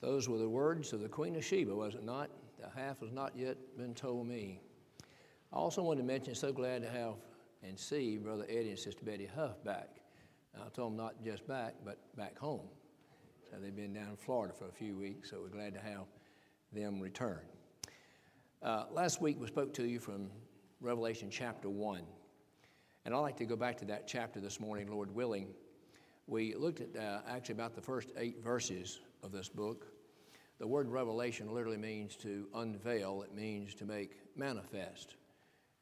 Those were the words of the Queen of Sheba, was it not? The half has not yet been told me. I also wanted to mention, so glad to have and see Brother Eddie and Sister Betty Huff back. I told them not just back, but back home. So they've been down in Florida for a few weeks, so we're glad to have them return. Uh, last week we spoke to you from Revelation chapter 1. And I'd like to go back to that chapter this morning, Lord willing. We looked at uh, actually about the first eight verses of this book. The word revelation literally means to unveil, it means to make manifest.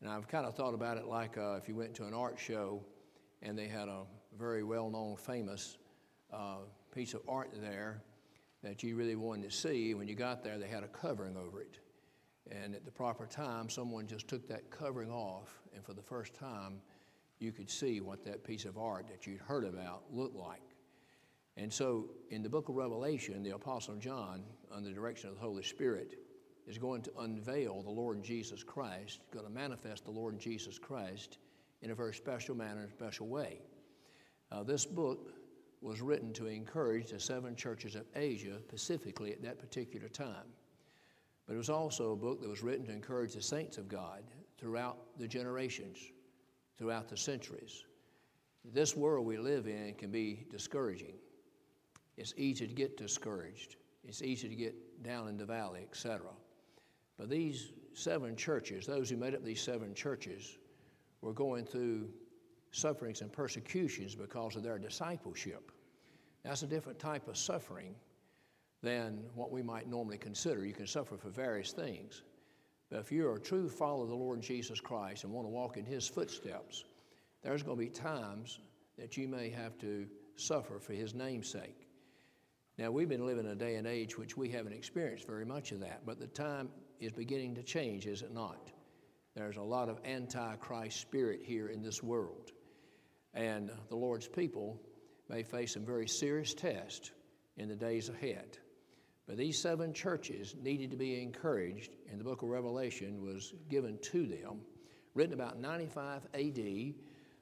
And I've kind of thought about it like uh, if you went to an art show and they had a very well known, famous uh, piece of art there that you really wanted to see. When you got there, they had a covering over it. And at the proper time, someone just took that covering off, and for the first time, you could see what that piece of art that you'd heard about looked like. And so, in the book of Revelation, the Apostle John, under the direction of the Holy Spirit, is going to unveil the Lord Jesus Christ, going to manifest the Lord Jesus Christ in a very special manner, a special way. Uh, this book was written to encourage the seven churches of Asia, specifically at that particular time. But it was also a book that was written to encourage the saints of God throughout the generations, throughout the centuries. This world we live in can be discouraging. It's easy to get discouraged. It's easy to get down in the valley, etc. But these seven churches, those who made up these seven churches, were going through sufferings and persecutions because of their discipleship. That's a different type of suffering than what we might normally consider. You can suffer for various things. But if you're a true follower of the Lord Jesus Christ and want to walk in His footsteps, there's going to be times that you may have to suffer for His name's sake. Now, we've been living in a day and age which we haven't experienced very much of that, but the time is beginning to change, is it not? There's a lot of antichrist spirit here in this world. And the Lord's people may face some very serious tests in the days ahead. But these seven churches needed to be encouraged, and the book of Revelation was given to them, written about 95 AD.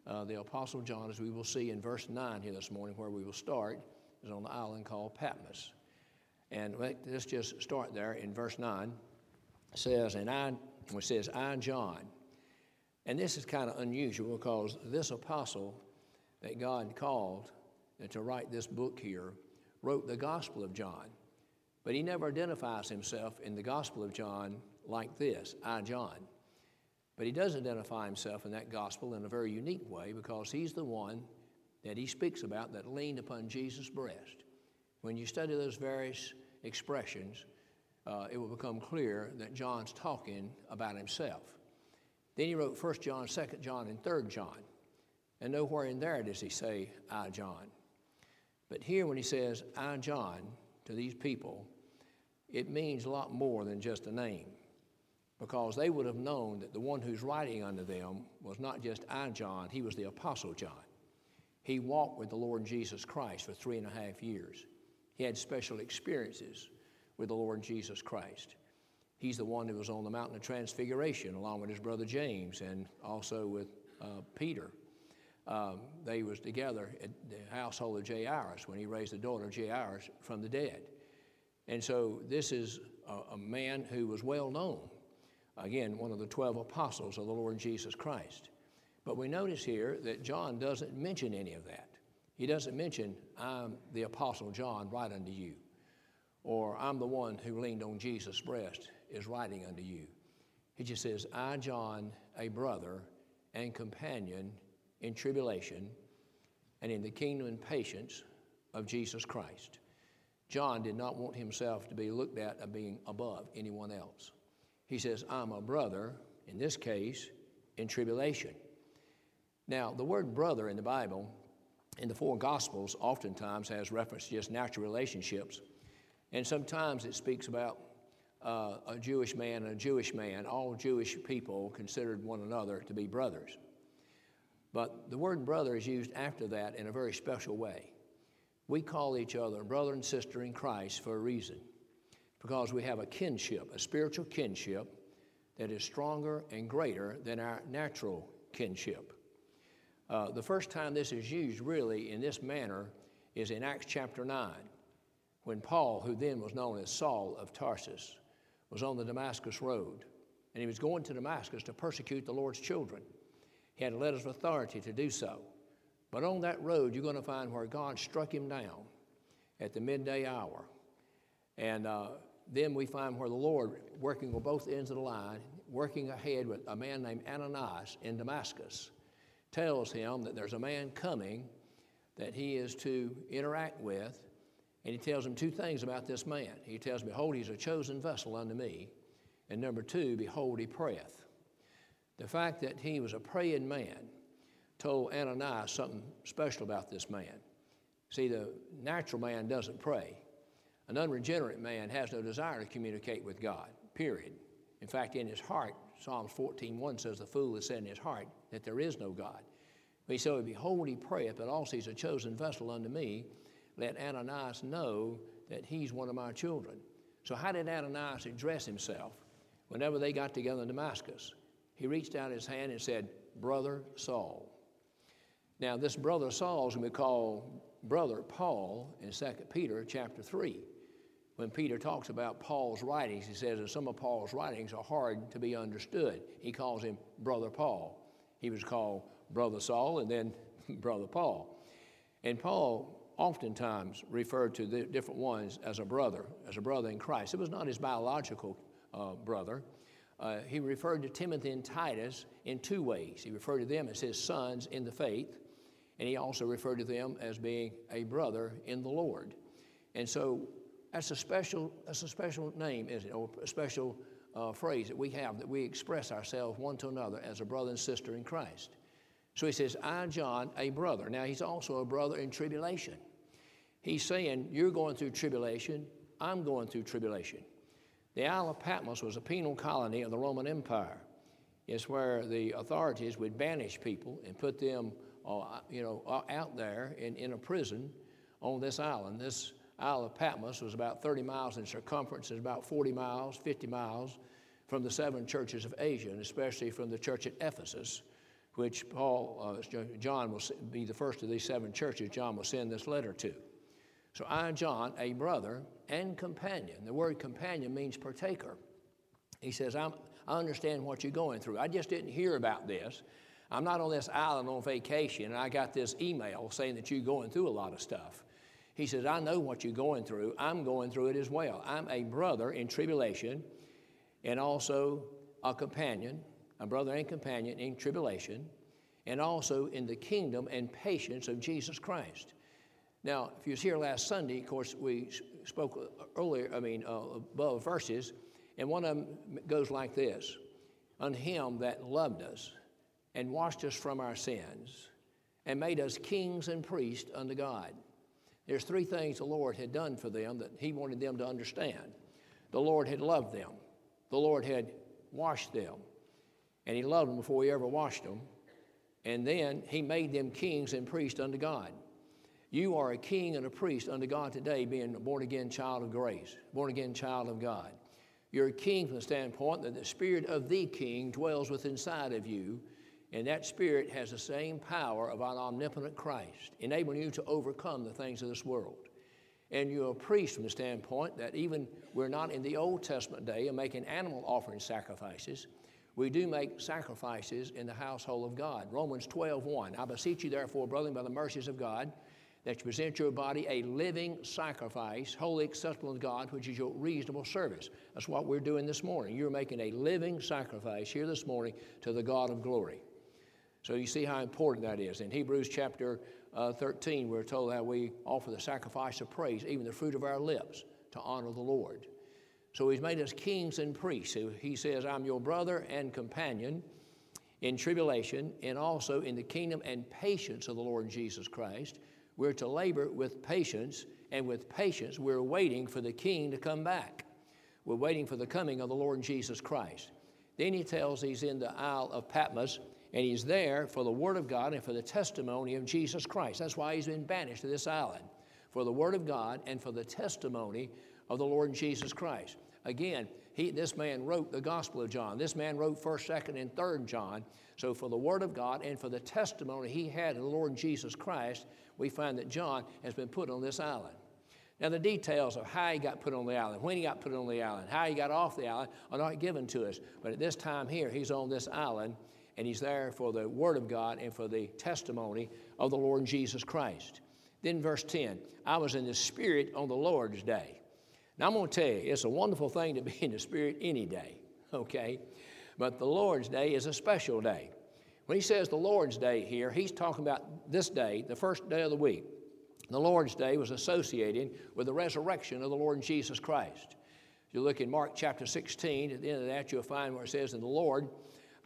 Uh, the Apostle John, as we will see in verse 9 here this morning, where we will start, is on the island called Patmos. And let's just start there in verse 9. It says, and I, it says, I, John. And this is kind of unusual because this apostle that God called to write this book here wrote the Gospel of John. But he never identifies himself in the Gospel of John like this I, John. But he does identify himself in that Gospel in a very unique way because he's the one that he speaks about that leaned upon Jesus' breast. When you study those various expressions, uh, it will become clear that John's talking about himself. Then he wrote 1 John, 2 John, and 3 John. And nowhere in there does he say, I, John. But here, when he says, I, John, to these people, it means a lot more than just a name because they would have known that the one who's writing unto them was not just I, John, he was the Apostle John. He walked with the Lord Jesus Christ for three and a half years. He had special experiences with the Lord Jesus Christ. He's the one who was on the mountain of transfiguration along with his brother James and also with uh, Peter. Um, they was together at the household of Jairus when he raised the daughter of Jairus from the dead. And so this is a, a man who was well known. Again, one of the 12 apostles of the Lord Jesus Christ. But we notice here that John doesn't mention any of that. He doesn't mention, I'm the apostle John, write unto you. Or I'm the one who leaned on Jesus' breast, is writing unto you. He just says, I, John, a brother and companion in tribulation and in the kingdom and patience of Jesus Christ. John did not want himself to be looked at as being above anyone else. He says, I'm a brother, in this case, in tribulation. Now, the word brother in the Bible, in the four Gospels, oftentimes has reference to just natural relationships. And sometimes it speaks about uh, a Jewish man and a Jewish man. All Jewish people considered one another to be brothers. But the word brother is used after that in a very special way. We call each other brother and sister in Christ for a reason, because we have a kinship, a spiritual kinship that is stronger and greater than our natural kinship. Uh, the first time this is used really in this manner is in Acts chapter 9, when Paul, who then was known as Saul of Tarsus, was on the Damascus Road, and he was going to Damascus to persecute the Lord's children. He had letters of authority to do so. But on that road, you're going to find where God struck him down at the midday hour. And uh, then we find where the Lord, working on both ends of the line, working ahead with a man named Ananias in Damascus, tells him that there's a man coming that he is to interact with and he tells him two things about this man. He tells him, Behold, he's a chosen vessel unto me. And number two, behold, he prayeth. The fact that he was a praying man told Ananias something special about this man. See, the natural man doesn't pray. An unregenerate man has no desire to communicate with God, period. In fact, in his heart, Psalms 14.1 says, The fool has said in his heart that there is no God. He said, Behold, he prayeth, but also he's a chosen vessel unto me let Ananias know that he's one of my children. So, how did Ananias address himself whenever they got together in Damascus? He reached out his hand and said, Brother Saul. Now, this brother Saul is going to be called brother Paul in 2 Peter chapter 3. When Peter talks about Paul's writings, he says that some of Paul's writings are hard to be understood. He calls him brother Paul. He was called brother Saul and then brother Paul. And Paul oftentimes referred to the different ones as a brother, as a brother in Christ. It was not his biological uh, brother. Uh, he referred to Timothy and Titus in two ways. He referred to them as his sons in the faith, and he also referred to them as being a brother in the Lord. And so that's a special, that's a special name, isn't it? Or a special uh, phrase that we have that we express ourselves one to another as a brother and sister in Christ. So he says, I, John, a brother. Now he's also a brother in tribulation. He's saying, You're going through tribulation, I'm going through tribulation. The Isle of Patmos was a penal colony of the Roman Empire. It's where the authorities would banish people and put them, uh, you know, out there in, in a prison on this island. This Isle of Patmos was about 30 miles in circumference and about 40 miles, 50 miles from the seven churches of Asia, and especially from the church at Ephesus, which Paul, uh, John will be the first of these seven churches John will send this letter to. So I, John, a brother and companion, the word companion means partaker. He says, i I understand what you're going through. I just didn't hear about this. I'm not on this island on vacation, and I got this email saying that you're going through a lot of stuff. He says, I know what you're going through. I'm going through it as well. I'm a brother in tribulation and also a companion, a brother and companion in tribulation, and also in the kingdom and patience of Jesus Christ. Now, if you was here last Sunday, of course, we spoke earlier, I mean, uh, above verses, and one of them goes like this On him that loved us and washed us from our sins and made us kings and priests unto God. There's three things the Lord had done for them that He wanted them to understand. The Lord had loved them, the Lord had washed them, and He loved them before He ever washed them, and then He made them kings and priests unto God. You are a king and a priest unto God today, being a born again child of grace, born again child of God. You're a king from the standpoint that the spirit of the king dwells within inside of you, and that spirit has the same power of our omnipotent Christ, enabling you to overcome the things of this world. And you're a priest from the standpoint that even we're not in the Old Testament day of making animal offering sacrifices. We do make sacrifices in the household of God. Romans 12, 1. I beseech you, therefore, brethren, by the mercies of God, that you present your body a living sacrifice, holy acceptable to God, which is your reasonable service. That's what we're doing this morning. You're making a living sacrifice here this morning to the God of glory. So you see how important that is. In Hebrews chapter uh, 13, we're told how we offer the sacrifice of praise, even the fruit of our lips, to honor the Lord. So he's made us kings and priests. He says, I'm your brother and companion in tribulation and also in the kingdom and patience of the Lord Jesus Christ we're to labor with patience, and with patience, we're waiting for the King to come back. We're waiting for the coming of the Lord Jesus Christ. Then he tells he's in the Isle of Patmos, and he's there for the Word of God and for the testimony of Jesus Christ. That's why he's been banished to this island, for the Word of God and for the testimony of the Lord Jesus Christ. Again, he, this man wrote the Gospel of John. This man wrote 1st, 2nd, and 3rd John. So, for the Word of God and for the testimony he had of the Lord Jesus Christ, we find that John has been put on this island. Now, the details of how he got put on the island, when he got put on the island, how he got off the island are not given to us. But at this time here, he's on this island and he's there for the Word of God and for the testimony of the Lord Jesus Christ. Then, verse 10 I was in the Spirit on the Lord's day. Now, I'm going to tell you, it's a wonderful thing to be in the Spirit any day, okay? But the Lord's day is a special day. When he says the Lord's day here, he's talking about this day, the first day of the week. The Lord's Day was associated with the resurrection of the Lord Jesus Christ. If you look in Mark chapter 16, at the end of that, you'll find where it says, And the Lord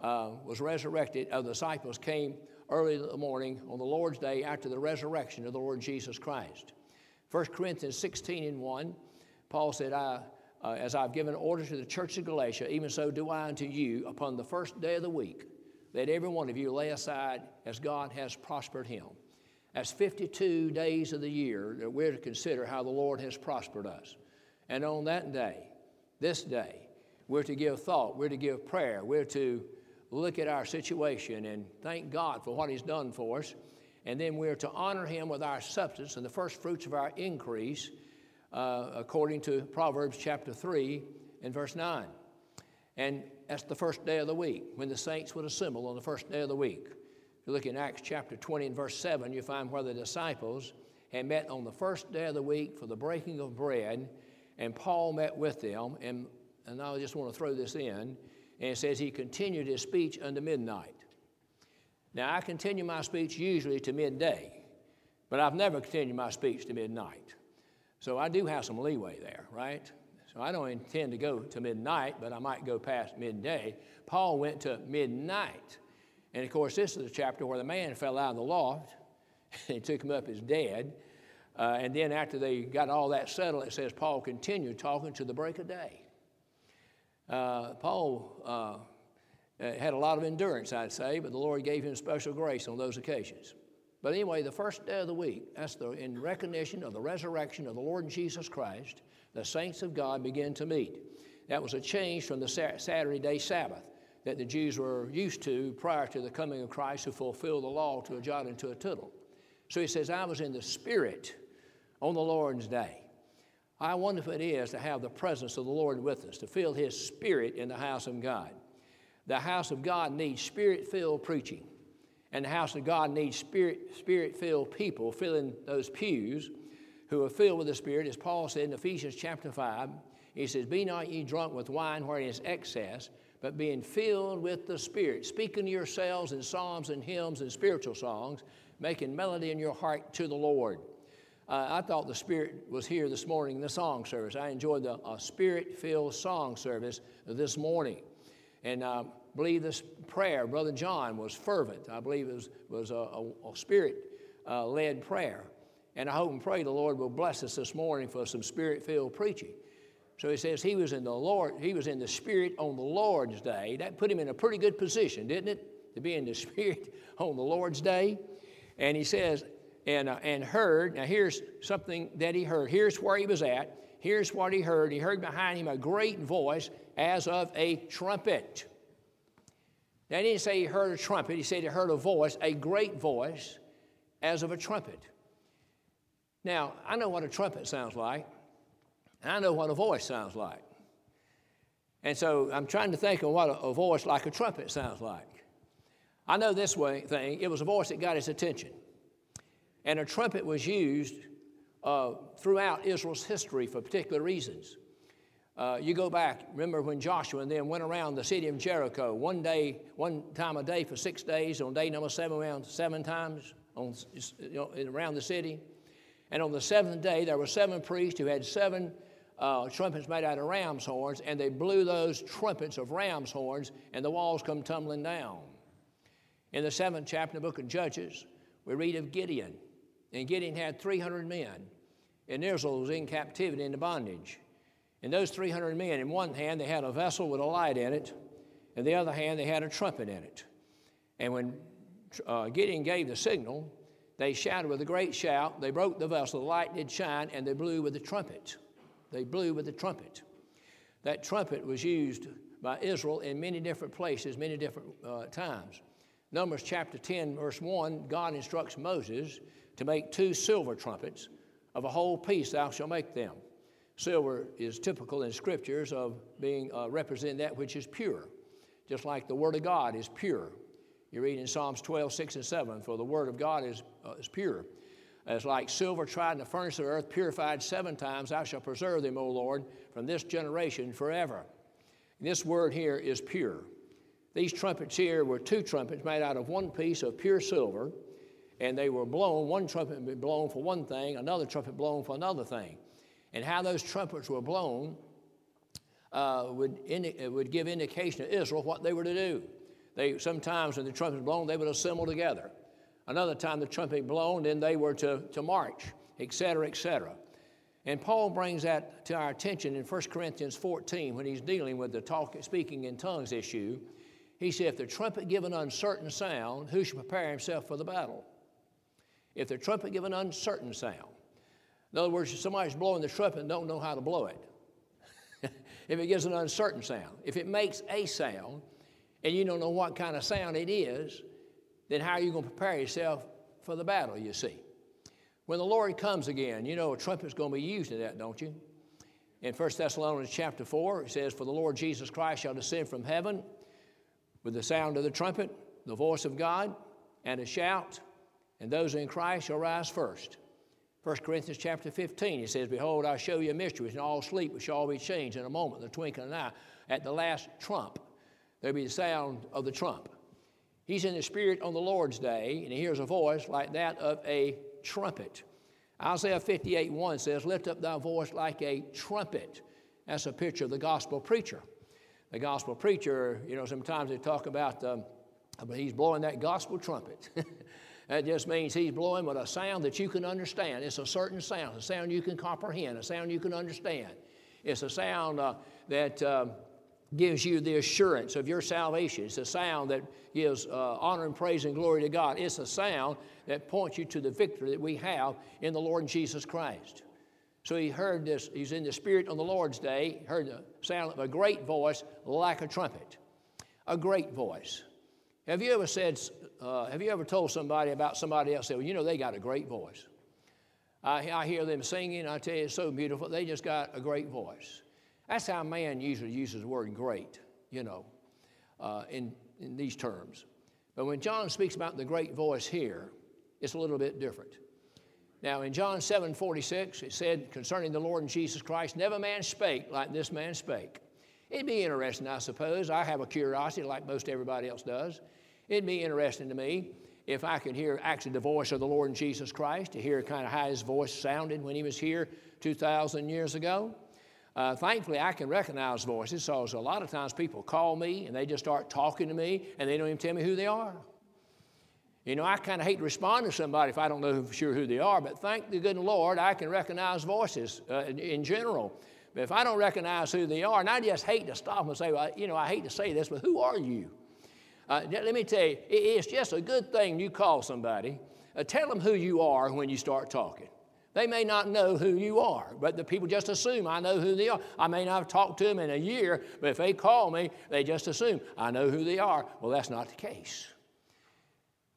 uh, was resurrected, uh, the disciples came early in the morning on the Lord's Day after the resurrection of the Lord Jesus Christ. 1 Corinthians 16 and 1, Paul said, I, uh, As I've given order to the church of Galatia, even so do I unto you upon the first day of the week. that every one of you lay aside as God has prospered him. That's 52 days of the year that we're to consider how the Lord has prospered us. And on that day, this day, we're to give thought, we're to give prayer, we're to look at our situation and thank God for what He's done for us. And then we're to honor Him with our substance and the first fruits of our increase, uh, according to Proverbs chapter 3 and verse 9. And that's the first day of the week when the saints would assemble on the first day of the week If you look in Acts chapter 20 and verse 7, you find where the disciples had met on the first day of the week for the breaking of bread, and Paul met with them. And, and I just want to throw this in. And it says he continued his speech unto midnight. Now, I continue my speech usually to midday, but I've never continued my speech to midnight. So I do have some leeway there, right? So I don't intend to go to midnight, but I might go past midday. Paul went to midnight. And of course, this is the chapter where the man fell out of the loft. they took him up as dead. Uh, and then after they got all that settled, it says Paul continued talking to the break of day. Uh, Paul uh, uh, had a lot of endurance, I'd say, but the Lord gave him special grace on those occasions. But anyway, the first day of the week, that's the, in recognition of the resurrection of the Lord Jesus Christ, the saints of God begin to meet. That was a change from the Saturday day Sabbath that the Jews were used to prior to the coming of Christ, who fulfilled the law to a jot and to a tittle. So he says, I was in the Spirit on the Lord's day. How wonderful it is to have the presence of the Lord with us, to feel His Spirit in the house of God. The house of God needs Spirit filled preaching, and the house of God needs Spirit filled people filling those pews who are filled with the Spirit, as Paul said in Ephesians chapter 5. He says, Be not ye drunk with wine wherein is excess but being filled with the Spirit, speaking to yourselves in psalms and hymns and spiritual songs, making melody in your heart to the Lord. Uh, I thought the Spirit was here this morning in the song service. I enjoyed the Spirit filled song service this morning. And I uh, believe this prayer, Brother John, was fervent. I believe it was, was a, a, a Spirit uh, led prayer. And I hope and pray the Lord will bless us this morning for some Spirit filled preaching. So he says he was in the Lord, he was in the Spirit on the Lord's day. That put him in a pretty good position, didn't it? To be in the Spirit on the Lord's day. And he says, and, uh, and heard, now here's something that he heard. Here's where he was at. Here's what he heard. He heard behind him a great voice as of a trumpet. Now, he didn't say he heard a trumpet, he said he heard a voice, a great voice, as of a trumpet. Now, I know what a trumpet sounds like. And I know what a voice sounds like. And so I'm trying to think of what a, a voice like a trumpet sounds like. I know this way thing, it was a voice that got his attention. And a trumpet was used uh, throughout Israel's history for particular reasons. Uh, you go back, remember when Joshua and them went around the city of Jericho one day, one time a day for six days. On day number seven, around seven times on, you know, around the city. And on the seventh day, there were seven priests who had seven uh, trumpets made out of ram's horns, and they blew those trumpets of ram's horns, and the walls come tumbling down. In the seventh chapter of the book of Judges, we read of Gideon. And Gideon had 300 men, and Israel was in captivity in the bondage. And those 300 men, in one hand, they had a vessel with a light in it, and the other hand, they had a trumpet in it. And when uh, Gideon gave the signal, they shouted with a great shout. They broke the vessel, the light did shine, and they blew with the trumpet. They blew with the trumpet. That trumpet was used by Israel in many different places, many different uh, times. Numbers chapter 10, verse 1, God instructs Moses to make two silver trumpets, Of a whole piece thou shalt make them. Silver is typical in scriptures of being uh, representing that which is pure, just like the Word of God is pure. You read in Psalms 12, 6 and 7, for the Word of God is, uh, is pure. As like silver tried in the furnace of earth, purified seven times, I shall preserve them, O Lord, from this generation forever. And this word here is pure. These trumpets here were two trumpets made out of one piece of pure silver, and they were blown. One trumpet blown for one thing, another trumpet blown for another thing. And how those trumpets were blown uh, would, indi- would give indication to Israel what they were to do. They, sometimes when the trumpet was blown, they would assemble together. Another time the trumpet blown, then they were to, to march, etc., etc. And Paul brings that to our attention in 1 Corinthians 14 when he's dealing with the talk, speaking in tongues issue. He said, If the trumpet give an uncertain sound, who should prepare himself for the battle? If the trumpet give an uncertain sound. In other words, if somebody's blowing the trumpet and don't know how to blow it. if it gives an uncertain sound. If it makes a sound and you don't know what kind of sound it is, then how are you going to prepare yourself for the battle, you see? When the Lord comes again, you know a trumpet's going to be used in that, don't you? In 1 Thessalonians chapter 4, it says, For the Lord Jesus Christ shall descend from heaven with the sound of the trumpet, the voice of God, and a shout, and those in Christ shall rise first. 1 Corinthians chapter 15, it says, Behold, I show you a mystery, and all sleep which shall all be changed in a moment, the twinkling of an eye. At the last trump, there'll be the sound of the trump. He's in the Spirit on the Lord's day, and he hears a voice like that of a trumpet. Isaiah 58 1 says, Lift up thy voice like a trumpet. That's a picture of the gospel preacher. The gospel preacher, you know, sometimes they talk about um, but he's blowing that gospel trumpet. that just means he's blowing with a sound that you can understand. It's a certain sound, a sound you can comprehend, a sound you can understand. It's a sound uh, that. Um, gives you the assurance of your salvation. It's a sound that gives uh, honor and praise and glory to God. It's a sound that points you to the victory that we have in the Lord Jesus Christ. So he heard this, he's in the Spirit on the Lord's day, heard the sound of a great voice like a trumpet. A great voice. Have you ever said, uh, have you ever told somebody about somebody else, say, well, you know, they got a great voice? I, I hear them singing, I tell you, it's so beautiful. They just got a great voice. That's how man usually uses the word great, you know, uh, in, in these terms. But when John speaks about the great voice here, it's a little bit different. Now, in John 7 46, it said concerning the Lord and Jesus Christ, never man spake like this man spake. It'd be interesting, I suppose. I have a curiosity like most everybody else does. It'd be interesting to me if I could hear actually the voice of the Lord Jesus Christ, to hear kind of how his voice sounded when he was here 2,000 years ago. Uh, thankfully, I can recognize voices, so a lot of times people call me and they just start talking to me and they don't even tell me who they are. You know, I kind of hate to respond to somebody if I don't know for sure who they are, but thank the good Lord, I can recognize voices uh, in, in, general. But if I don't recognize who they are, and I just hate to stop and say, well, you know, I hate to say this, but who are you? Uh, let me tell you, it's just a good thing you call somebody. Uh, tell them who you are when you start talking. They may not know who you are, but the people just assume I know who they are. I may not have talked to them in a year, but if they call me, they just assume I know who they are. Well, that's not the case.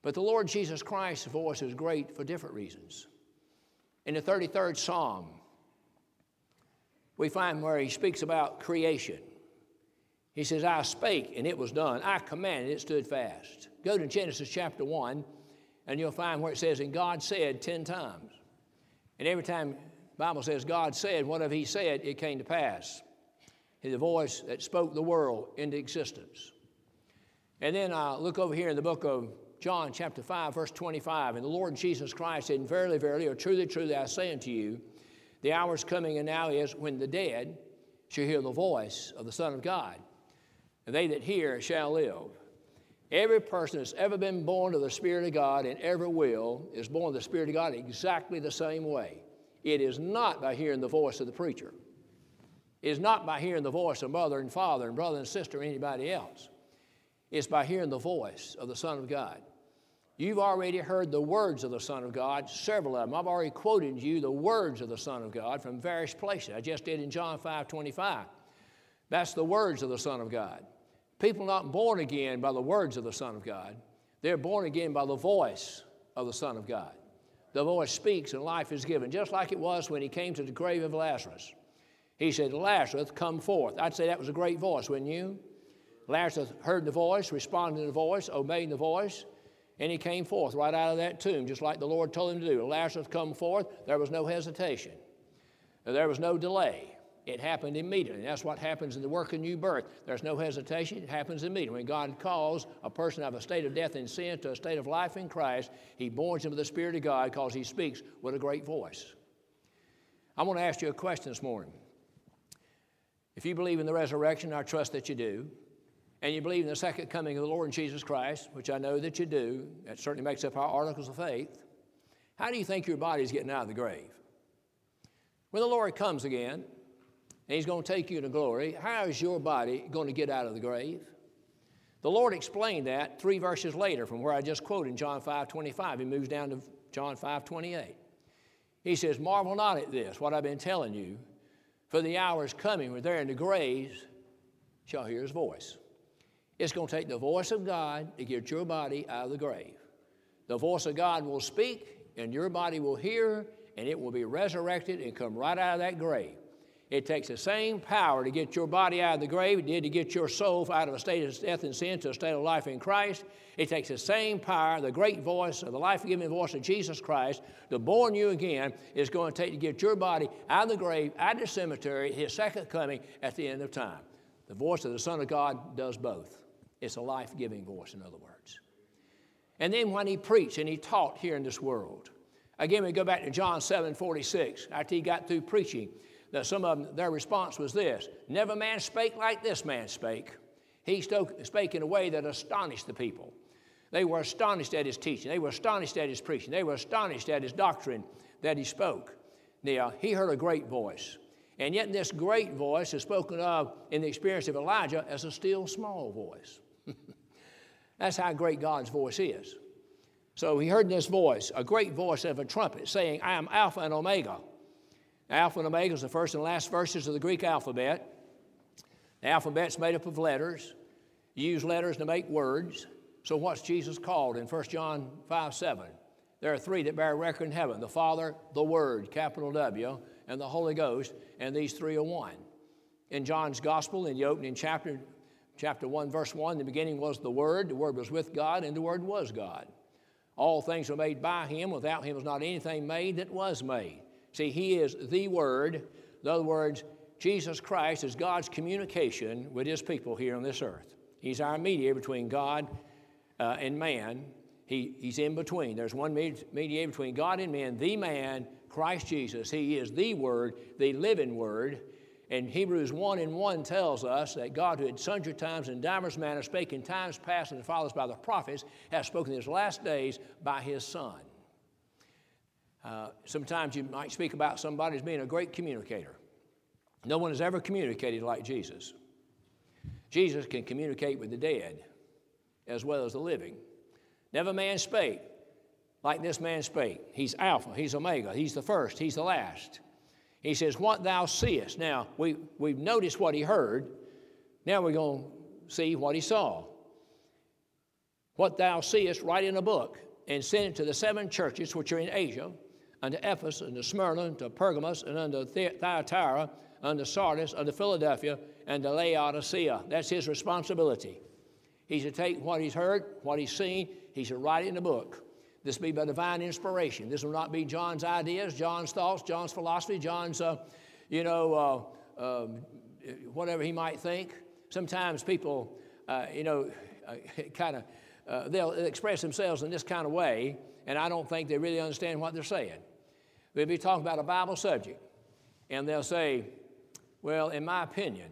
But the Lord Jesus Christ's voice is great for different reasons. In the 33rd Psalm, we find where he speaks about creation. He says, I spake and it was done. I commanded, it stood fast. Go to Genesis chapter 1, and you'll find where it says, And God said 10 times. And every time the Bible says God said, whatever He said, it came to pass. The voice that spoke the world into existence. And then I look over here in the book of John, chapter 5, verse 25. And the Lord Jesus Christ said, Verily, verily, or truly, truly, I say unto you, the hour is coming and now is when the dead shall hear the voice of the Son of God. And they that hear shall live. Every person that's ever been born of the Spirit of God and ever will is born of the Spirit of God exactly the same way. It is not by hearing the voice of the preacher. It is not by hearing the voice of mother and father and brother and sister or anybody else. It's by hearing the voice of the Son of God. You've already heard the words of the Son of God, several of them. I've already quoted you the words of the Son of God from various places. I just did in John 5 25. That's the words of the Son of God. People not born again by the words of the Son of God, they're born again by the voice of the Son of God. the voice speaks and life is given, just like it was when he came to the grave of Lazarus. He said, Lazarus, come forth. I'd say that was a great voice, wouldn't you? Lazarus heard the voice, responded to the voice, obeyed the voice, and he came forth right out of that tomb, just like the Lord told him to do. Lazarus come forth. There was no hesitation. There was no delay. It happened immediately. That's what happens in the work of new birth. There's no hesitation. It happens immediately. When God calls a person out of a state of death and sin to a state of life in Christ, He borns him with the Spirit of God because He speaks with a great voice. I want to ask you a question this morning. If you believe in the resurrection, I trust that you do, and you believe in the second coming of the Lord Jesus Christ, which I know that you do, that certainly makes up our articles of faith, how do you think your body is getting out of the grave? When the Lord comes again, and He's going to take you to glory, how is your body going to get out of the grave? The Lord explained that three verses later from where I just quoted in John 5 25. He moves down to John 5 28. He says, Marvel not at this, what I've been telling you, for the hour is coming when there in the graves shall hear his voice. It's going to take the voice of God to get your body out of the grave. The voice of God will speak, and your body will hear, and it will be resurrected and come right out of that grave. It takes the same power to get your body out of the grave it did to get your soul out of a state of death and sin to a state of life in Christ. It takes the same power, the great voice, of the life giving voice of Jesus Christ, to born you again, is going to take to get your body out of the grave, out of the cemetery, his second coming at the end of time. The voice of the Son of God does both. It's a life giving voice, in other words. And then when he preached and he taught here in this world, again, we go back to John 7 46, after he got through preaching that some of them, their response was this Never man spake like this man spake. He spake in a way that astonished the people. They were astonished at his teaching, they were astonished at his preaching, they were astonished at his doctrine that he spoke. Now, he heard a great voice. And yet, this great voice is spoken of in the experience of Elijah as a still small voice. That's how great God's voice is. So he heard this voice, a great voice of a trumpet, saying, I am Alpha and Omega Alpha and Omega is the first and last verses of the Greek alphabet. The alphabet's made up of letters. You use letters to make words. So, what's Jesus called in 1 John 5 7? There are three that bear record in heaven the Father, the Word, capital W, and the Holy Ghost, and these three are one. In John's Gospel, in the opening chapter, chapter 1, verse 1, the beginning was the Word, the Word was with God, and the Word was God. All things were made by Him. Without Him was not anything made that was made. See, He is the Word. In other words, Jesus Christ is God's communication with His people here on this earth. He's our mediator between God uh, and man. He, he's in between. There's one mediator between God and man, the man, Christ Jesus. He is the Word, the living Word. And Hebrews 1 and 1 tells us that God, who had sundry times and divers manners spake in times past and the fathers by the prophets, has spoken in his last days by his Son. Uh, sometimes you might speak about somebody as being a great communicator. No one has ever communicated like Jesus. Jesus can communicate with the dead as well as the living. Never man spake like this man spake. He's Alpha, he's Omega, he's the first, he's the last. He says, What thou seest. Now, we, we've noticed what he heard. Now we're going to see what he saw. What thou seest, write in a book and send it to the seven churches which are in Asia unto Ephesus, unto Smyrna, unto Pergamos, and unto Thyatira, unto Sardis, unto Philadelphia, and to Laodicea. That's his responsibility. He should take what he's heard, what he's seen, he should write it in a book. This be by divine inspiration. This will not be John's ideas, John's thoughts, John's philosophy, John's, uh, you know, uh, um, whatever he might think. Sometimes people, uh, you know, uh, kind of, uh, they'll express themselves in this kind of way, and I don't think they really understand what they're saying. They'll be talking about a Bible subject, and they'll say, Well, in my opinion,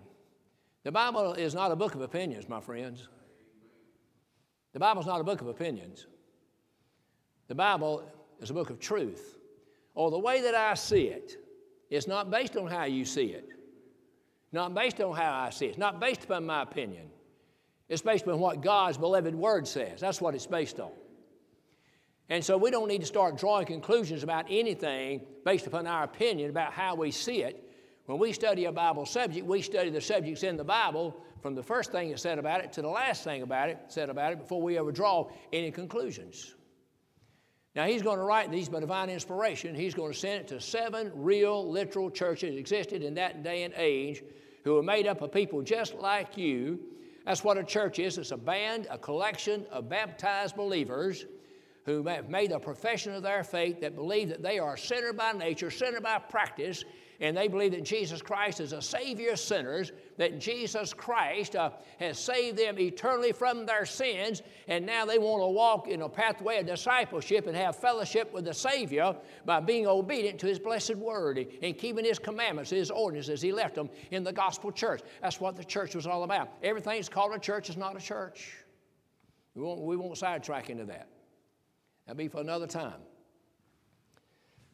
the Bible is not a book of opinions, my friends. The Bible is not a book of opinions. The Bible is a book of truth. Or the way that I see it, it is not based on how you see it, not based on how I see it, it's not based upon my opinion. It's based upon what God's beloved Word says. That's what it's based on. And so we don't need to start drawing conclusions about anything based upon our opinion about how we see it. When we study a Bible subject, we study the subjects in the Bible from the first thing that's said about it to the last thing about it said about it before we ever draw any conclusions. Now, he's going to write these by divine inspiration. He's going to send it to seven real, literal churches that existed in that day and age who were made up of people just like you. That's what a church is it's a band, a collection of baptized believers who have made a profession of their faith that believe that they are sinner by nature, sinner by practice, and they believe that Jesus Christ is a Savior of sinners, that Jesus Christ uh, has saved them eternally from their sins, and now they want to walk in a pathway of discipleship and have fellowship with the Savior by being obedient to His blessed Word and keeping His commandments, His ordinances. He left them in the gospel church. That's what the church was all about. Everything that's called a church is not a church. We won't, we won't sidetrack into that. That'll be for another time.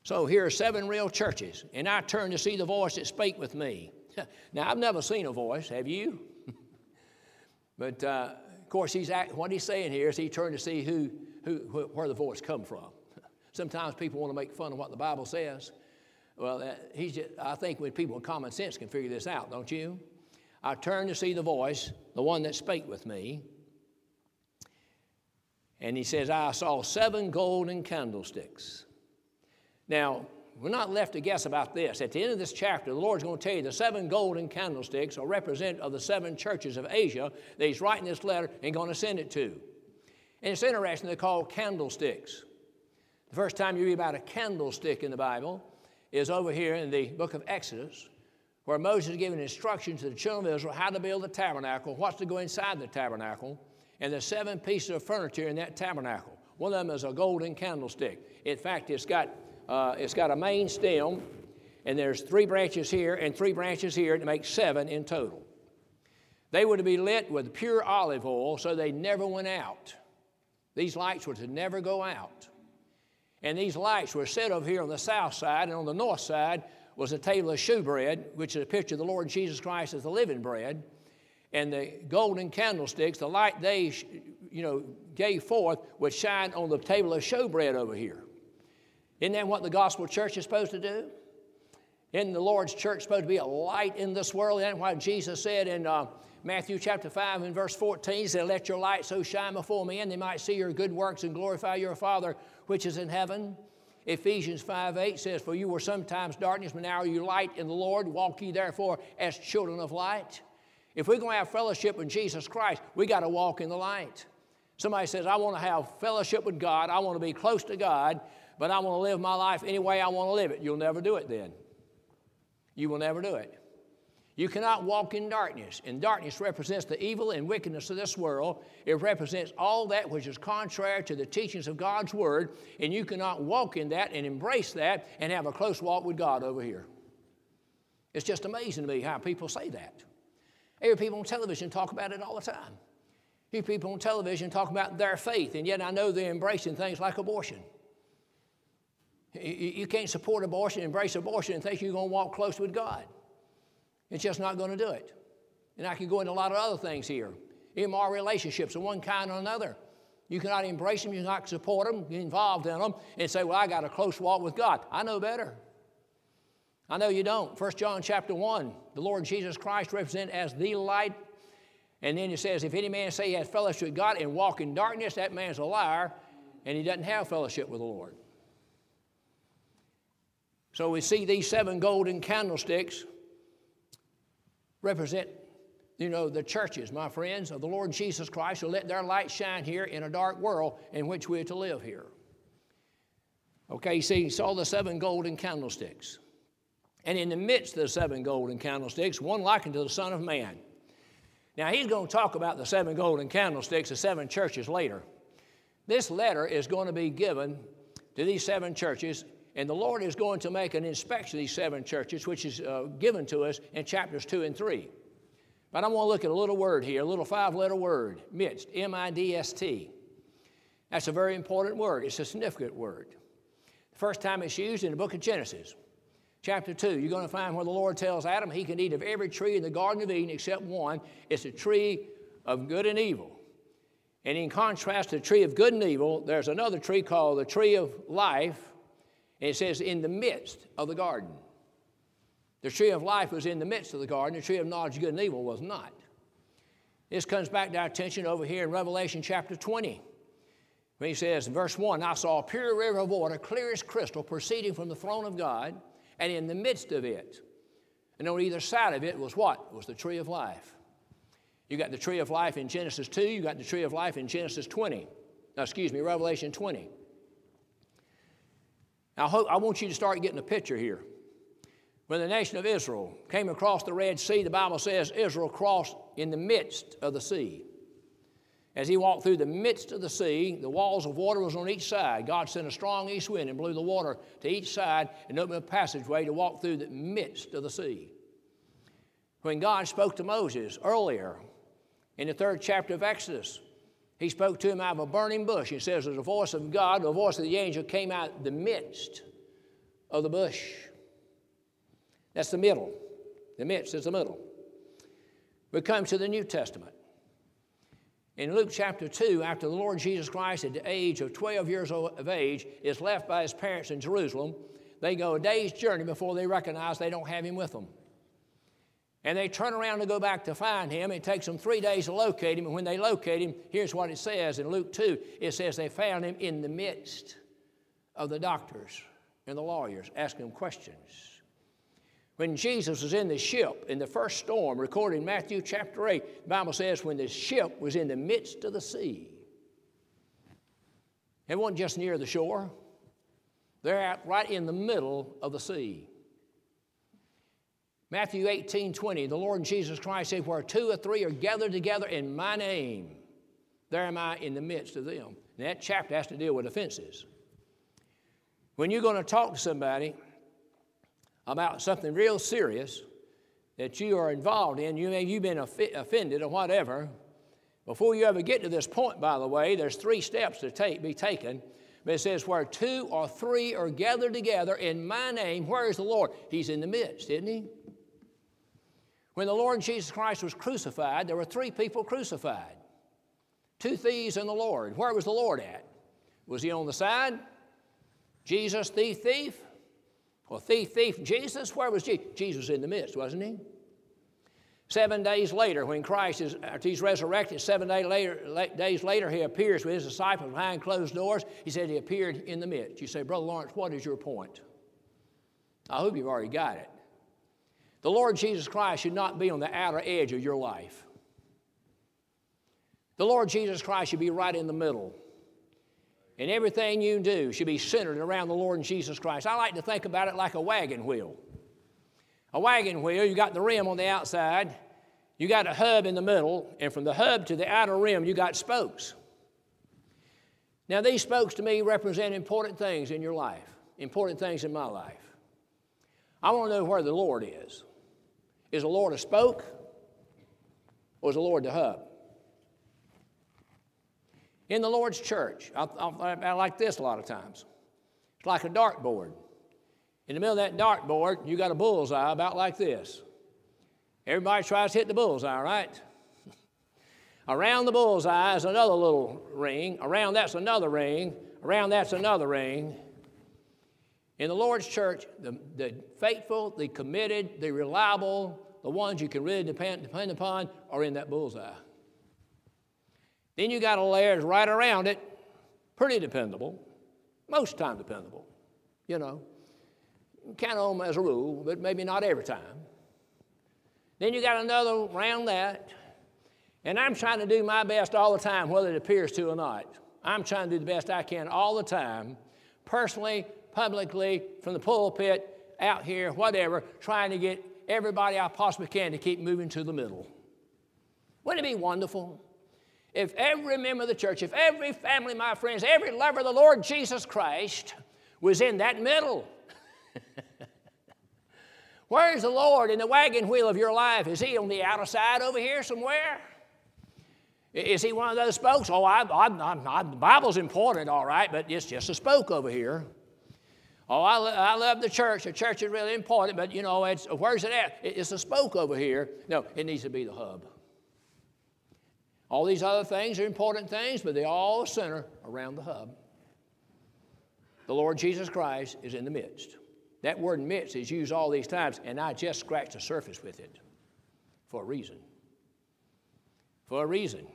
So here are seven real churches, and I turned to see the voice that spake with me. now, I've never seen a voice, have you? but uh, of course, he's act, what he's saying here is he turned to see who, who, where the voice come from. Sometimes people want to make fun of what the Bible says. Well, uh, he's just, I think when people with common sense can figure this out, don't you? I turned to see the voice, the one that spake with me. And he says, I saw seven golden candlesticks. Now, we're not left to guess about this. At the end of this chapter, the Lord's going to tell you the seven golden candlesticks are representative of the seven churches of Asia that He's writing this letter and going to send it to. And it's interesting, they're called candlesticks. The first time you read about a candlestick in the Bible is over here in the book of Exodus, where Moses is giving instructions to the children of Israel how to build the tabernacle, what's to go inside the tabernacle, and the seven pieces of furniture in that tabernacle. One of them is a golden candlestick. In fact, it's got uh, it's got a main stem, and there's three branches here and three branches here to make seven in total. They were to be lit with pure olive oil so they never went out. These lights were to never go out. And these lights were set over here on the south side, and on the north side was a table of shewbread, which is a picture of the Lord Jesus Christ as the living bread. And the golden candlesticks, the light they, you know, gave forth would shine on the table of showbread over here. Isn't that what the gospel church is supposed to do? Isn't the Lord's church supposed to be a light in this world? Isn't that what Jesus said in uh, Matthew chapter 5 and verse 14? He said, Let your light so shine before men, they might see your good works and glorify your Father which is in heaven. Ephesians 5 8 says, For you were sometimes darkness, but now are you light in the Lord. Walk ye therefore as children of light. If we're going to have fellowship with Jesus Christ, we got to walk in the light. Somebody says, I want to have fellowship with God, I want to be close to God but I want to live my life any way I want to live it. You'll never do it then. You will never do it. You cannot walk in darkness, and darkness represents the evil and wickedness of this world. It represents all that which is contrary to the teachings of God's Word, and you cannot walk in that and embrace that and have a close walk with God over here. It's just amazing to me how people say that. I hear people on television talk about it all the time. I hear people on television talk about their faith, and yet I know they're embracing things like abortion. You can't support abortion, embrace abortion, and think you're going to walk close with God. It's just not going to do it. And I can go into a lot of other things here. Immoral relationships of one kind or another. You cannot embrace them, you cannot support them, get involved in them, and say, Well, I got a close walk with God. I know better. I know you don't. 1 John chapter 1, the Lord Jesus Christ represented as the light. And then it says, If any man say he has fellowship with God and walk in darkness, that man's a liar, and he doesn't have fellowship with the Lord. So we see these seven golden candlesticks represent, you know, the churches, my friends, of the Lord Jesus Christ who let their light shine here in a dark world in which we are to live here. Okay, see, you saw the seven golden candlesticks. And in the midst of the seven golden candlesticks, one likened to the Son of Man. Now, he's going to talk about the seven golden candlesticks, the seven churches later. This letter is going to be given to these seven churches and the Lord is going to make an inspection of these seven churches, which is uh, given to us in chapters 2 and 3. But I want to look at a little word here, a little five letter word, midst, M I D S T. That's a very important word, it's a significant word. The first time it's used in the book of Genesis, chapter 2, you're going to find where the Lord tells Adam he can eat of every tree in the Garden of Eden except one. It's a tree of good and evil. And in contrast to the tree of good and evil, there's another tree called the tree of life and it says, in the midst of the garden. The tree of life was in the midst of the garden, the tree of knowledge of good and evil was not. This comes back to our attention over here in Revelation chapter 20. When he says verse 1, I saw a pure river of water, clear as crystal, proceeding from the throne of God, and in the midst of it, and on either side of it was what? It was the tree of life. You got the tree of life in Genesis 2, you got the tree of life in Genesis 20. Now, excuse me, Revelation 20. Now, I, hope, I want you to start getting a picture here. When the nation of Israel came across the Red Sea, the Bible says Israel crossed in the midst of the sea. As he walked through the midst of the sea, the walls of water was on each side. God sent a strong east wind and blew the water to each side and opened a passageway to walk through the midst of the sea. When God spoke to Moses earlier in the third chapter of Exodus, he spoke to him out of a burning bush. He says, the voice of God, the voice of the angel came out the midst of the bush. That's the middle. The midst is the middle. We come to the New Testament. In Luke chapter 2, after the Lord Jesus Christ, at the age of 12 years of age, is left by his parents in Jerusalem, they go a day's journey before they recognize they don't have him with them. And they turn around to go back to find him. It takes them three days to locate him. And when they locate him, here's what it says in Luke 2 it says they found him in the midst of the doctors and the lawyers, asking them questions. When Jesus was in the ship in the first storm, recorded in Matthew chapter 8, the Bible says when the ship was in the midst of the sea. It wasn't just near the shore, they're out right in the middle of the sea. Matthew 18 20, the Lord Jesus Christ said, Where two or three are gathered together in my name, there am I in the midst of them. And that chapter has to deal with offenses. When you're going to talk to somebody, about something real serious that you are involved in, you may you've been offended or whatever. Before you ever get to this point, by the way, there's three steps to take, be taken. But it says, where two or three are gathered together in my name, where is the Lord? He's in the midst, isn't he? When the Lord Jesus Christ was crucified, there were three people crucified two thieves and the Lord. Where was the Lord at? Was he on the side? Jesus, thief, thief? Well, thief, thief, Jesus, where was Jesus? Jesus in the midst, wasn't he? Seven days later, when Christ is, he's resurrected, seven day later, days later, he appears with his disciples behind closed doors. He said he appeared in the midst. You say, Brother Lawrence, what is your point? I hope you've already got it. The Lord Jesus Christ should not be on the outer edge of your life. The Lord Jesus Christ should be right in the middle. And everything you do should be centered around the Lord Jesus Christ. I like to think about it like a wagon wheel. A wagon wheel, you got the rim on the outside, you got a hub in the middle, and from the hub to the outer rim, you got spokes. Now, these spokes to me represent important things in your life, important things in my life. I want to know where the Lord is. Is the Lord a spoke or is the Lord the hub? In the Lord's church, I, I, I like this a lot of times. It's like a dartboard. In the middle of that dartboard, you got a bullseye about like this. Everybody tries to hit the bullseye, right? Around the bullseye is another little ring. Around that's another ring. Around that's another ring. In the Lord's church, the, the faithful, the committed, the reliable, the ones you can really depend, depend upon are in that bullseye. Then you got a layer right around it, pretty dependable, most time dependable, you know. Count on them as a rule, but maybe not every time. Then you got another around that, and I'm trying to do my best all the time, whether it appears to or not. I'm trying to do the best I can all the time, personally, publicly, from the pulpit, out here, whatever, trying to get everybody I possibly can to keep moving to the middle. Wouldn't it be wonderful? If every member of the church, if every family, my friends, every lover of the Lord Jesus Christ was in that middle. Where's the Lord in the wagon wheel of your life? Is He on the outer side over here somewhere? Is He one of those spokes? Oh, I, I, I, the Bible's important, all right, but it's just a spoke over here. Oh, I, I love the church. The church is really important, but you know, it's, where's it at? It's a spoke over here. No, it needs to be the hub. All these other things are important things, but they all center around the hub. The Lord Jesus Christ is in the midst. That word midst is used all these times, and I just scratched the surface with it for a reason. For a reason.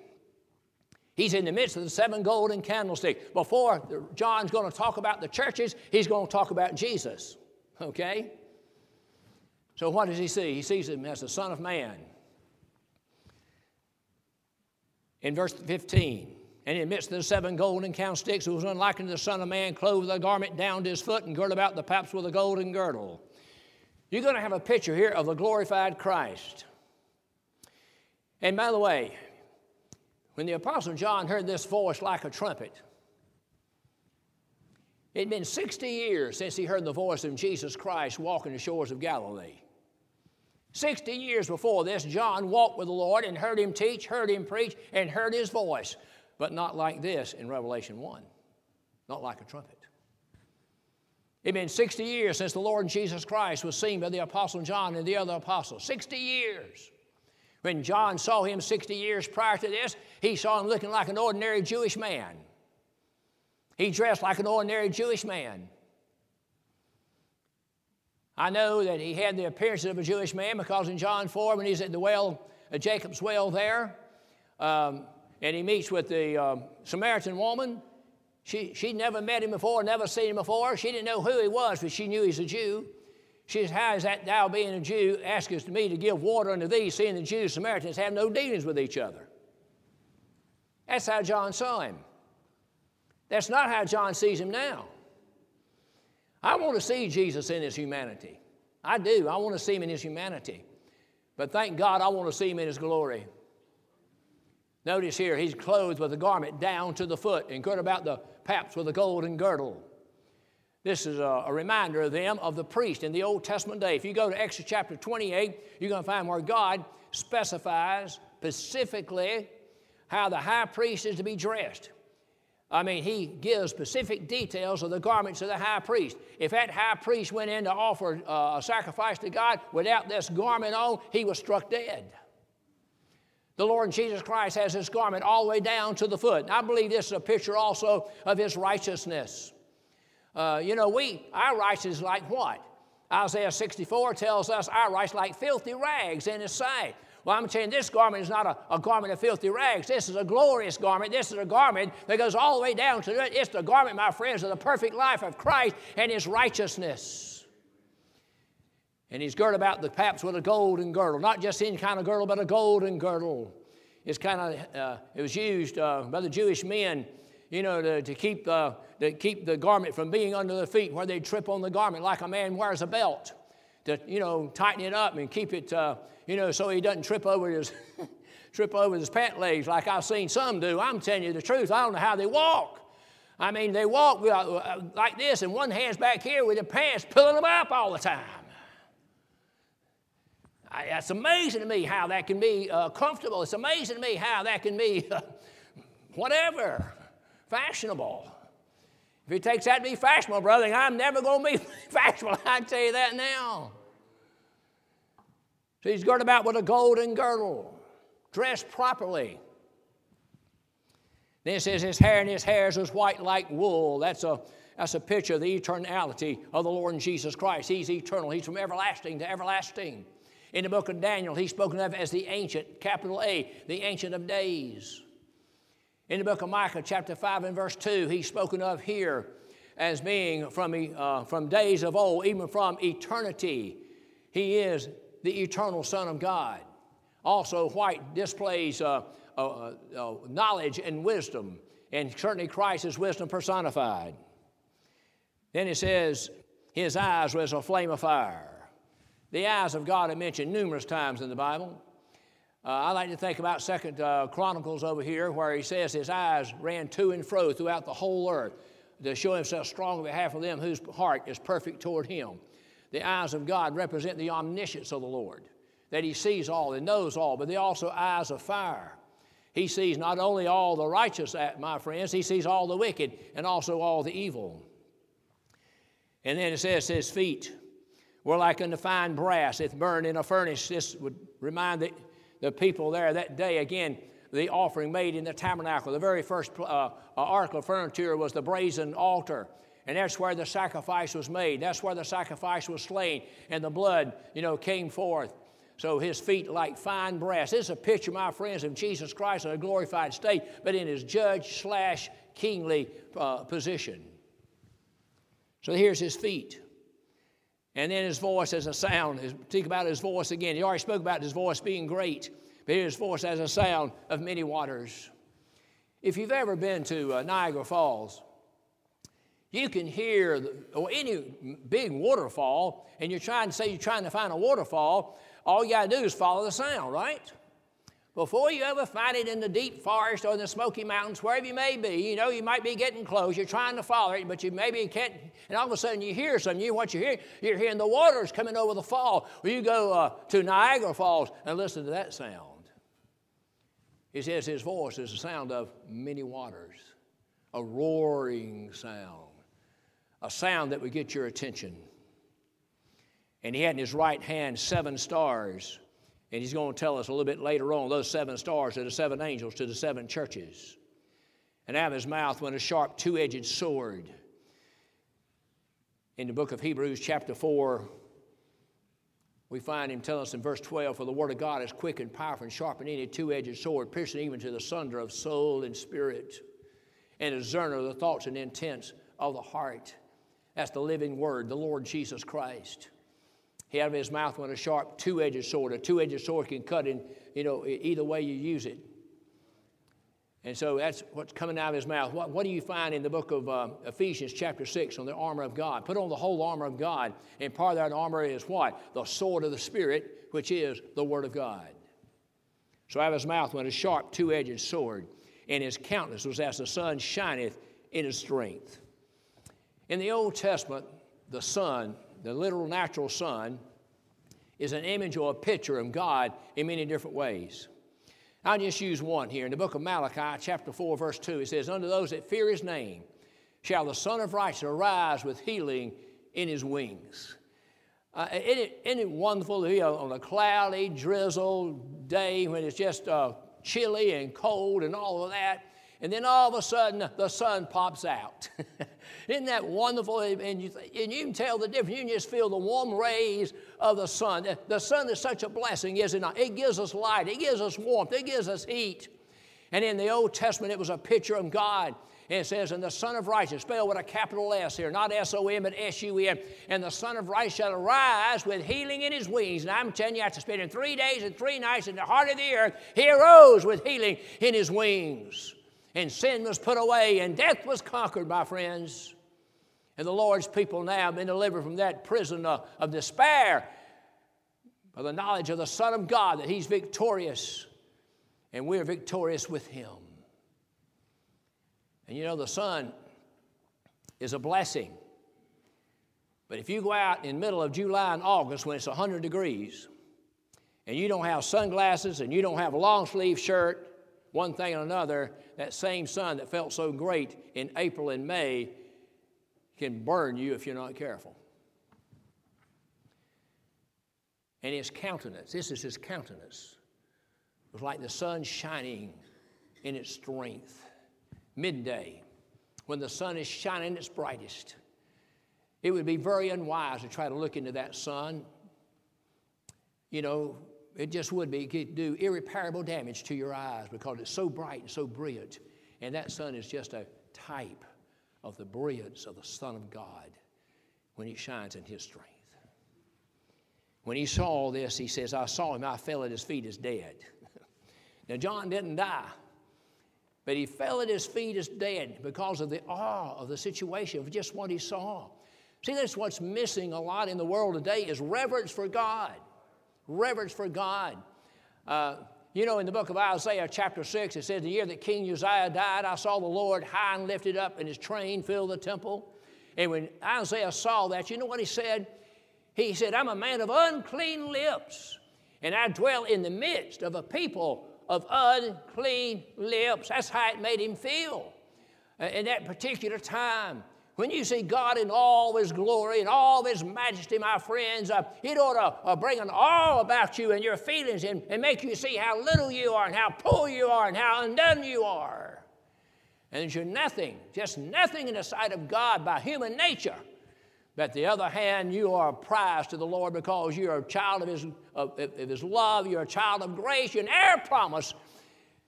He's in the midst of the seven golden candlesticks. Before John's going to talk about the churches, he's going to talk about Jesus. Okay? So what does he see? He sees him as the Son of Man. In verse 15, and in the midst of the seven golden candlesticks, who was unlike unto the Son of Man, clothed with a garment down to his foot, and girded about the paps with a golden girdle. You're going to have a picture here of the glorified Christ. And by the way, when the Apostle John heard this voice like a trumpet, it had been 60 years since he heard the voice of Jesus Christ walking the shores of Galilee. 60 years before this, John walked with the Lord and heard him teach, heard him preach, and heard his voice, but not like this in Revelation 1, not like a trumpet. It had been 60 years since the Lord Jesus Christ was seen by the Apostle John and the other apostles. 60 years. When John saw him 60 years prior to this, he saw him looking like an ordinary Jewish man. He dressed like an ordinary Jewish man. I know that he had the appearance of a Jewish man because in John 4, when he's at the well, uh, Jacob's well there, um, and he meets with the um, Samaritan woman, she, she'd never met him before, never seen him before. She didn't know who he was, but she knew he's a Jew. She says, How is that thou being a Jew askest me to give water unto thee, seeing the Jews and Samaritans have no dealings with each other? That's how John saw him. That's not how John sees him now. I want to see Jesus in his humanity. I do. I want to see him in his humanity. But thank God I want to see him in his glory. Notice here, he's clothed with a garment down to the foot and girt about the paps with a golden girdle. This is a, a, reminder of them of the priest in the Old Testament day. If you go to Exodus chapter 28, you're going to find where God specifies specifically how the high priest is to be dressed. I mean, he gives specific details of the garments of the high priest. If that high priest went in to offer uh, a sacrifice to God without this garment on, he was struck dead. The Lord Jesus Christ has this garment all the way down to the foot. And I believe this is a picture also of his righteousness. Uh, you know, we, our righteousness like what? Isaiah 64 tells us our righteousness like filthy rags in his sight. Well, I'm saying this garment is not a, a, garment of filthy rags. This is a glorious garment. This is a garment that goes all the way down to it. It's the garment, my friends, of the perfect life of Christ and his righteousness. And he's girded about the paps with a golden girdle, not just any kind of girdle, but a golden girdle. It's kind of, uh, it was used uh, by the Jewish men, you know, to, to, keep, uh, to keep the garment from being under the feet where they'd trip on the garment like a man wears a belt to, you know, tighten it up and keep it, uh, you know, so he doesn't trip over his, trip over his pant legs like I've seen some do. I'm telling you the truth. I don't know how they walk. I mean, they walk uh, like this, and one hand's back here with the pants pulling them up all the time. I, it's amazing to me how that can be uh, comfortable. It's amazing to me how that can be uh, whatever, fashionable. If it takes that to be fashionable, brother, I'm never going to be fashionable. I tell you that now. So he's girt about with a golden girdle, dressed properly. Then it says his hair and his hairs was white like wool. That's a, that's a picture of the eternality of the Lord Jesus Christ. He's eternal. He's from everlasting to everlasting. In the book of Daniel, he's spoken of as the ancient, capital A, the ancient of days. In the book of Micah, chapter 5 and verse 2, he's spoken of here as being from, uh, from days of old, even from eternity. He is the eternal Son of God. Also, white displays uh, uh, uh, knowledge and wisdom, and certainly Christ is wisdom personified. Then it says, His eyes were as a flame of fire. The eyes of God are mentioned numerous times in the Bible. Uh, I like to think about Second uh, Chronicles over here, where he says his eyes ran to and fro throughout the whole earth to show himself strong on behalf of them whose heart is perfect toward him. The eyes of God represent the omniscience of the Lord, that He sees all and knows all, but they also eyes of fire. He sees not only all the righteous, uh, my friends, He sees all the wicked and also all the evil. And then it says, His feet were like unto fine brass, if burned in a furnace. This would remind the, the people there that day again the offering made in the tabernacle. The very first uh, uh article of furniture was the brazen altar. And that's where the sacrifice was made. That's where the sacrifice was slain. And the blood, you know, came forth. So his feet like fine brass. This is a picture, my friends, of Jesus Christ in a glorified state, but in his judge slash kingly uh, position. So here's his feet. And then his voice as a sound. Think about his voice again. He already spoke about his voice being great, but his voice as a sound of many waters. If you've ever been to uh, Niagara Falls, you can hear, the, or any big waterfall, and you're trying to say you're trying to find a waterfall, all you got to do is follow the sound, right? Before you ever find it in the deep forest or in the Smoky Mountains, wherever you may be, you know, you might be getting close, you're trying to follow it, but you maybe can't, and all of a sudden you hear something. You what you hear, you're hearing the waters coming over the fall. Or you go uh, to Niagara Falls and listen to that sound. He says his voice is the sound of many waters, a roaring sound, a sound that would get your attention. And he had in his right hand seven stars and he's going to tell us a little bit later on those seven stars are the seven angels to the seven churches. And out of his mouth went a sharp two edged sword. In the book of Hebrews, chapter 4, we find him telling us in verse 12 For the word of God is quick and powerful and sharp and any two edged sword, piercing even to the sunder of soul and spirit, and a discerner of the thoughts and intents of the heart. That's the living word, the Lord Jesus Christ. He out of his mouth went a sharp two-edged sword. A two-edged sword can cut in, you know, either way you use it. And so that's what's coming out of his mouth. What, what do you find in the book of uh, Ephesians, chapter 6, on the armor of God? Put on the whole armor of God. And part of that armor is what? The sword of the Spirit, which is the Word of God. So out of his mouth went a sharp two edged sword, and his countenance was as the sun shineth in his strength. In the Old Testament, the sun the literal natural sun, is an image or a picture of God in many different ways. I'll just use one here. In the book of Malachi, chapter 4, verse 2, it says, Unto those that fear his name shall the Sun of Righteousness arise with healing in his wings. Uh, isn't, it, wonderful you know, on a cloudy, drizzled day when it's just uh, chilly and cold and all of that, and then all of a sudden the sun pops out. Isn't that wonderful? And you, and you can tell the difference. You can just feel the warm rays of the sun. The sun is such a blessing, is it not? It gives us light, it gives us warmth, it gives us heat. And in the Old Testament, it was a picture of God. And it says, and the Sun of Righteousness, spelled with a capital S here, not S O M, but S U M. And the Sun of Righteousness shall arise with healing in his wings. And I'm telling you, after spending three days and three nights in the heart of the earth, he arose with healing in his wings and sin was put away, and death was conquered, my friends. And the Lord's people now have been delivered from that prison of, of despair by the knowledge of the Son of God that He's victorious, and we're victorious with Him. And you know, the sun is a blessing. But if you go out in the middle of July and August when it's 100 degrees, and you don't have sunglasses and you don't have a long sleeve shirt, one thing and another, that same sun that felt so great in April and May can burn you if you're not careful. And his countenance, this is his countenance, was like the sun shining in its strength. Midday, when the sun is shining its brightest, it would be very unwise to try to look into that sun. You know, it just would be. It could do irreparable damage to your eyes because it's so bright and so brilliant. And that sun is just a type of the brilliance of the Son of God when he shines in his strength. When he saw this, he says, I saw him, I fell at his feet as dead. now, John didn't die, but he fell at his feet as dead because of the awe of the situation, of just what he saw. See, that's what's missing a lot in the world today is reverence for God reverence for God. Uh, you know, in the book of Isaiah, chapter 6, it says, The year that King Uzziah died, I saw the Lord high and lifted up, and his train filled the temple. And when Isaiah saw that, you know what he said? He said, I'm a man of unclean lips, and I dwell in the midst of a people of unclean lips. That's how it made him feel uh, in that particular time. When you see God in all His glory and all His majesty, my friends, uh, it ought to uh, bring an awe about you and your feelings and, and make you see how little you are and how poor you are and how undone you are. And you're nothing, just nothing in the sight of God by human nature. But the other hand, you are a prize to the Lord because you're a child of His, of, of His love, you're a child of grace, you're an heir promise,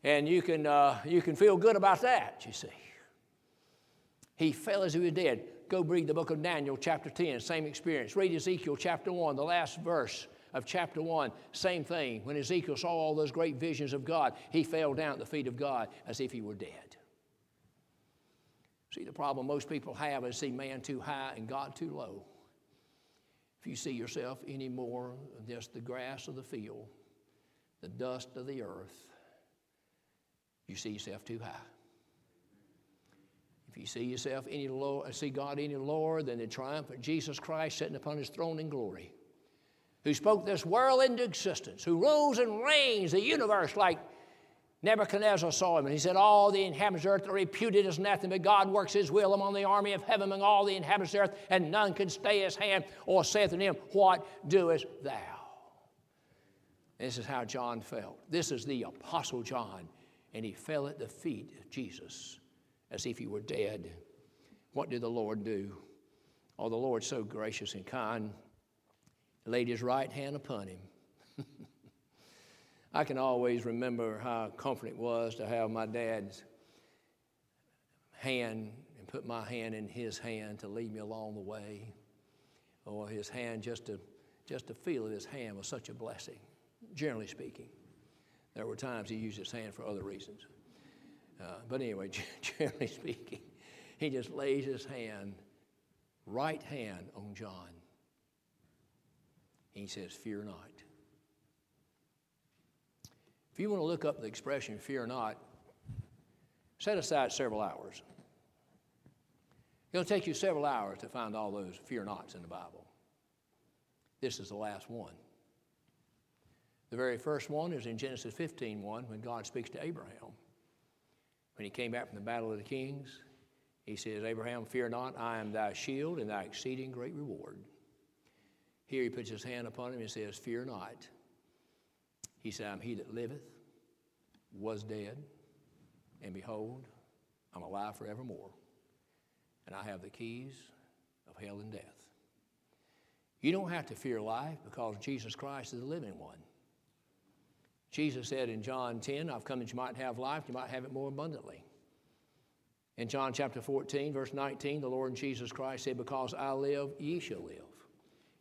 and you can, uh, you can feel good about that, you see. He fell as if he was dead. Go read the book of Daniel, chapter 10, same experience. Read Ezekiel, chapter 1, the last verse of chapter 1, same thing. When Ezekiel saw all those great visions of God, he fell down at the feet of God as if he were dead. See, the problem most people have is see man too high and God too low. If you see yourself any more than just the grass of the field, the dust of the earth, you see yourself too high. If you see yourself any lower, uh, see God any lower than the triumphant Jesus Christ sitting upon his throne in glory, who spoke this world into existence, who rules and reigns the universe like Nebuchadnezzar saw him, and he said, All the inhabitants of the earth are reputed as nothing, but God works his will among the army of heaven, among all the inhabitants of the earth, and none can stay his hand or saith unto him, What doest thou? This is how John felt. This is the Apostle John, and he fell at the feet of Jesus as if he were dead. What did the Lord do? Oh, the Lord, so gracious and kind, laid his right hand upon him I can always remember how comforting it was to have my dad's hand and put my hand in his hand to lead me along the way, or his hand just to just to feel of his hand was such a blessing. Generally speaking, there were times he used his hand for other reasons, uh, but anyway, generally speaking, he just lays his hand, right hand on John. He says, "Fear not." If you want to look up the expression fear not, set aside several hours. It'll take you several hours to find all those fear nots in the Bible. This is the last one. The very first one is in Genesis 15 1 when God speaks to Abraham. When he came back from the battle of the kings, he says, Abraham, fear not, I am thy shield and thy exceeding great reward. Here he puts his hand upon him and says, Fear not. He said, I'm he that liveth, was dead, and behold, I'm alive forevermore, and I have the keys of hell and death. You don't have to fear life because Jesus Christ is the living one. Jesus said in John 10, I've come that you might have life, you might have it more abundantly. In John chapter 14, verse 19, the Lord Jesus Christ said, Because I live, ye shall live.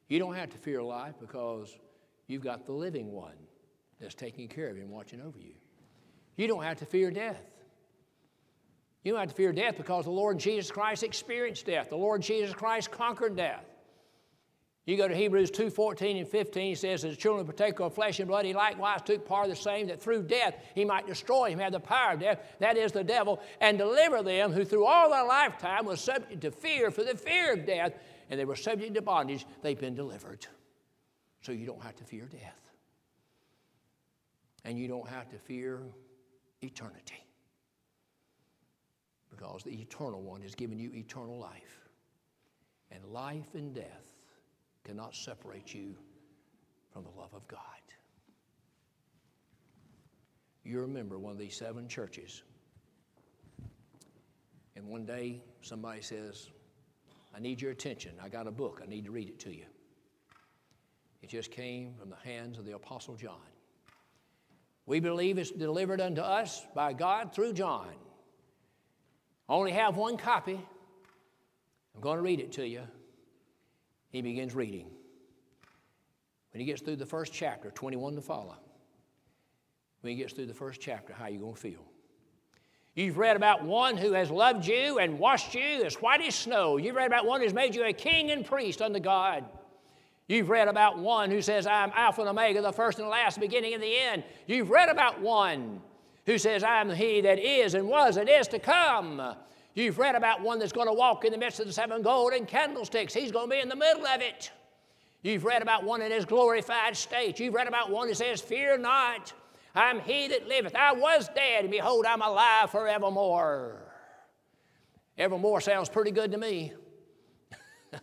You don't have to fear life because you've got the living one that's taking care of you and watching over you. You don't have to fear death. You don't have to fear death because the Lord Jesus Christ experienced death. The Lord Jesus Christ conquered death. You go to Hebrews 2 14 and 15, he says, As the children partake of flesh and blood, he likewise took part of the same, that through death he might destroy him, have the power of death, that is the devil, and deliver them who through all their lifetime was subject to fear for the fear of death, and they were subject to bondage, they've been delivered. So you don't have to fear death and you don't have to fear eternity. Because the eternal one has given you eternal life. And life and death cannot separate you from the love of God. You remember one of these seven churches. And one day somebody says, I need your attention. I got a book. I need to read it to you. It just came from the hands of the Apostle John. We believe it's delivered unto us by God through John. I only have one copy. I'm going to read it to you. He begins reading. When he gets through the first chapter, 21 to follow, when he gets through the first chapter, how are you going to feel? You've read about one who has loved you and washed you as white as snow. You've read about one who's made you a king and priest unto God. You've read about one who says, I'm Alpha and Omega, the first and the last, beginning and the end. You've read about one who says, I'm he that is and was and is to come. You've read about one that's going to walk in the midst of the seven golden candlesticks. He's going to be in the middle of it. You've read about one in his glorified state. You've read about one who says, Fear not, I'm he that liveth. I was dead, and behold, I'm alive forevermore. Evermore sounds pretty good to me.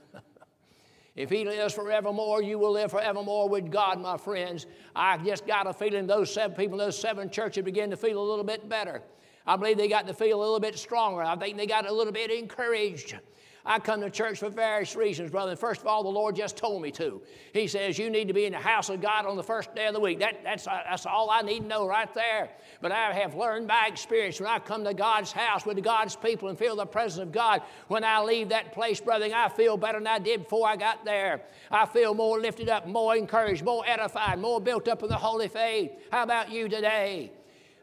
If He lives forevermore, you will live forevermore with God, my friends. I just got a feeling those seven people, those seven churches begin to feel a little bit better. I believe they got to feel a little bit stronger. I think they got a little bit encouraged. I come to church for various reasons, brother. First of all, the Lord just told me to. He says, You need to be in the house of God on the first day of the week. That, that's, uh, that's all I need to know right there. But I have learned by experience when I come to God's house with God's people and feel the presence of God, when I leave that place, brother, I feel better than I did before I got there. I feel more lifted up, more encouraged, more edified, more built up in the holy faith. How about you today?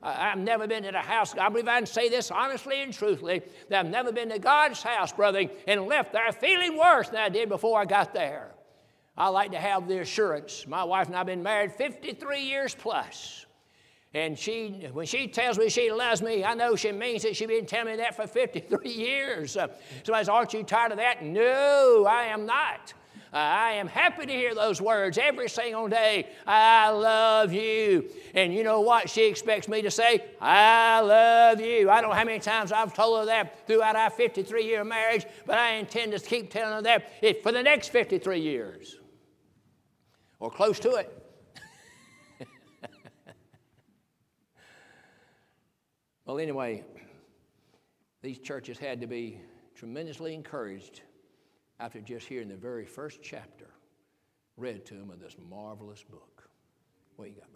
I've never been in a house, I believe I can say this honestly and truthfully, that I've never been to God's house, brother, and left there feeling worse than I did before I got there. I like to have the assurance. My wife and I have been married 53 years plus. And she, when she tells me she loves me, I know she means it. She's been telling me that for 53 years. Somebody says, Aren't you tired of that? No, I am not. Uh, I am happy to hear those words every single day. I love you. And you know what she expects me to say? I love you. I don't know how many times I've told her that throughout our 53 year marriage, but I intend to keep telling her that for the next 53 years or close to it. well, anyway, these churches had to be tremendously encouraged after just hearing the very first chapter read to him of this marvelous book. What you got,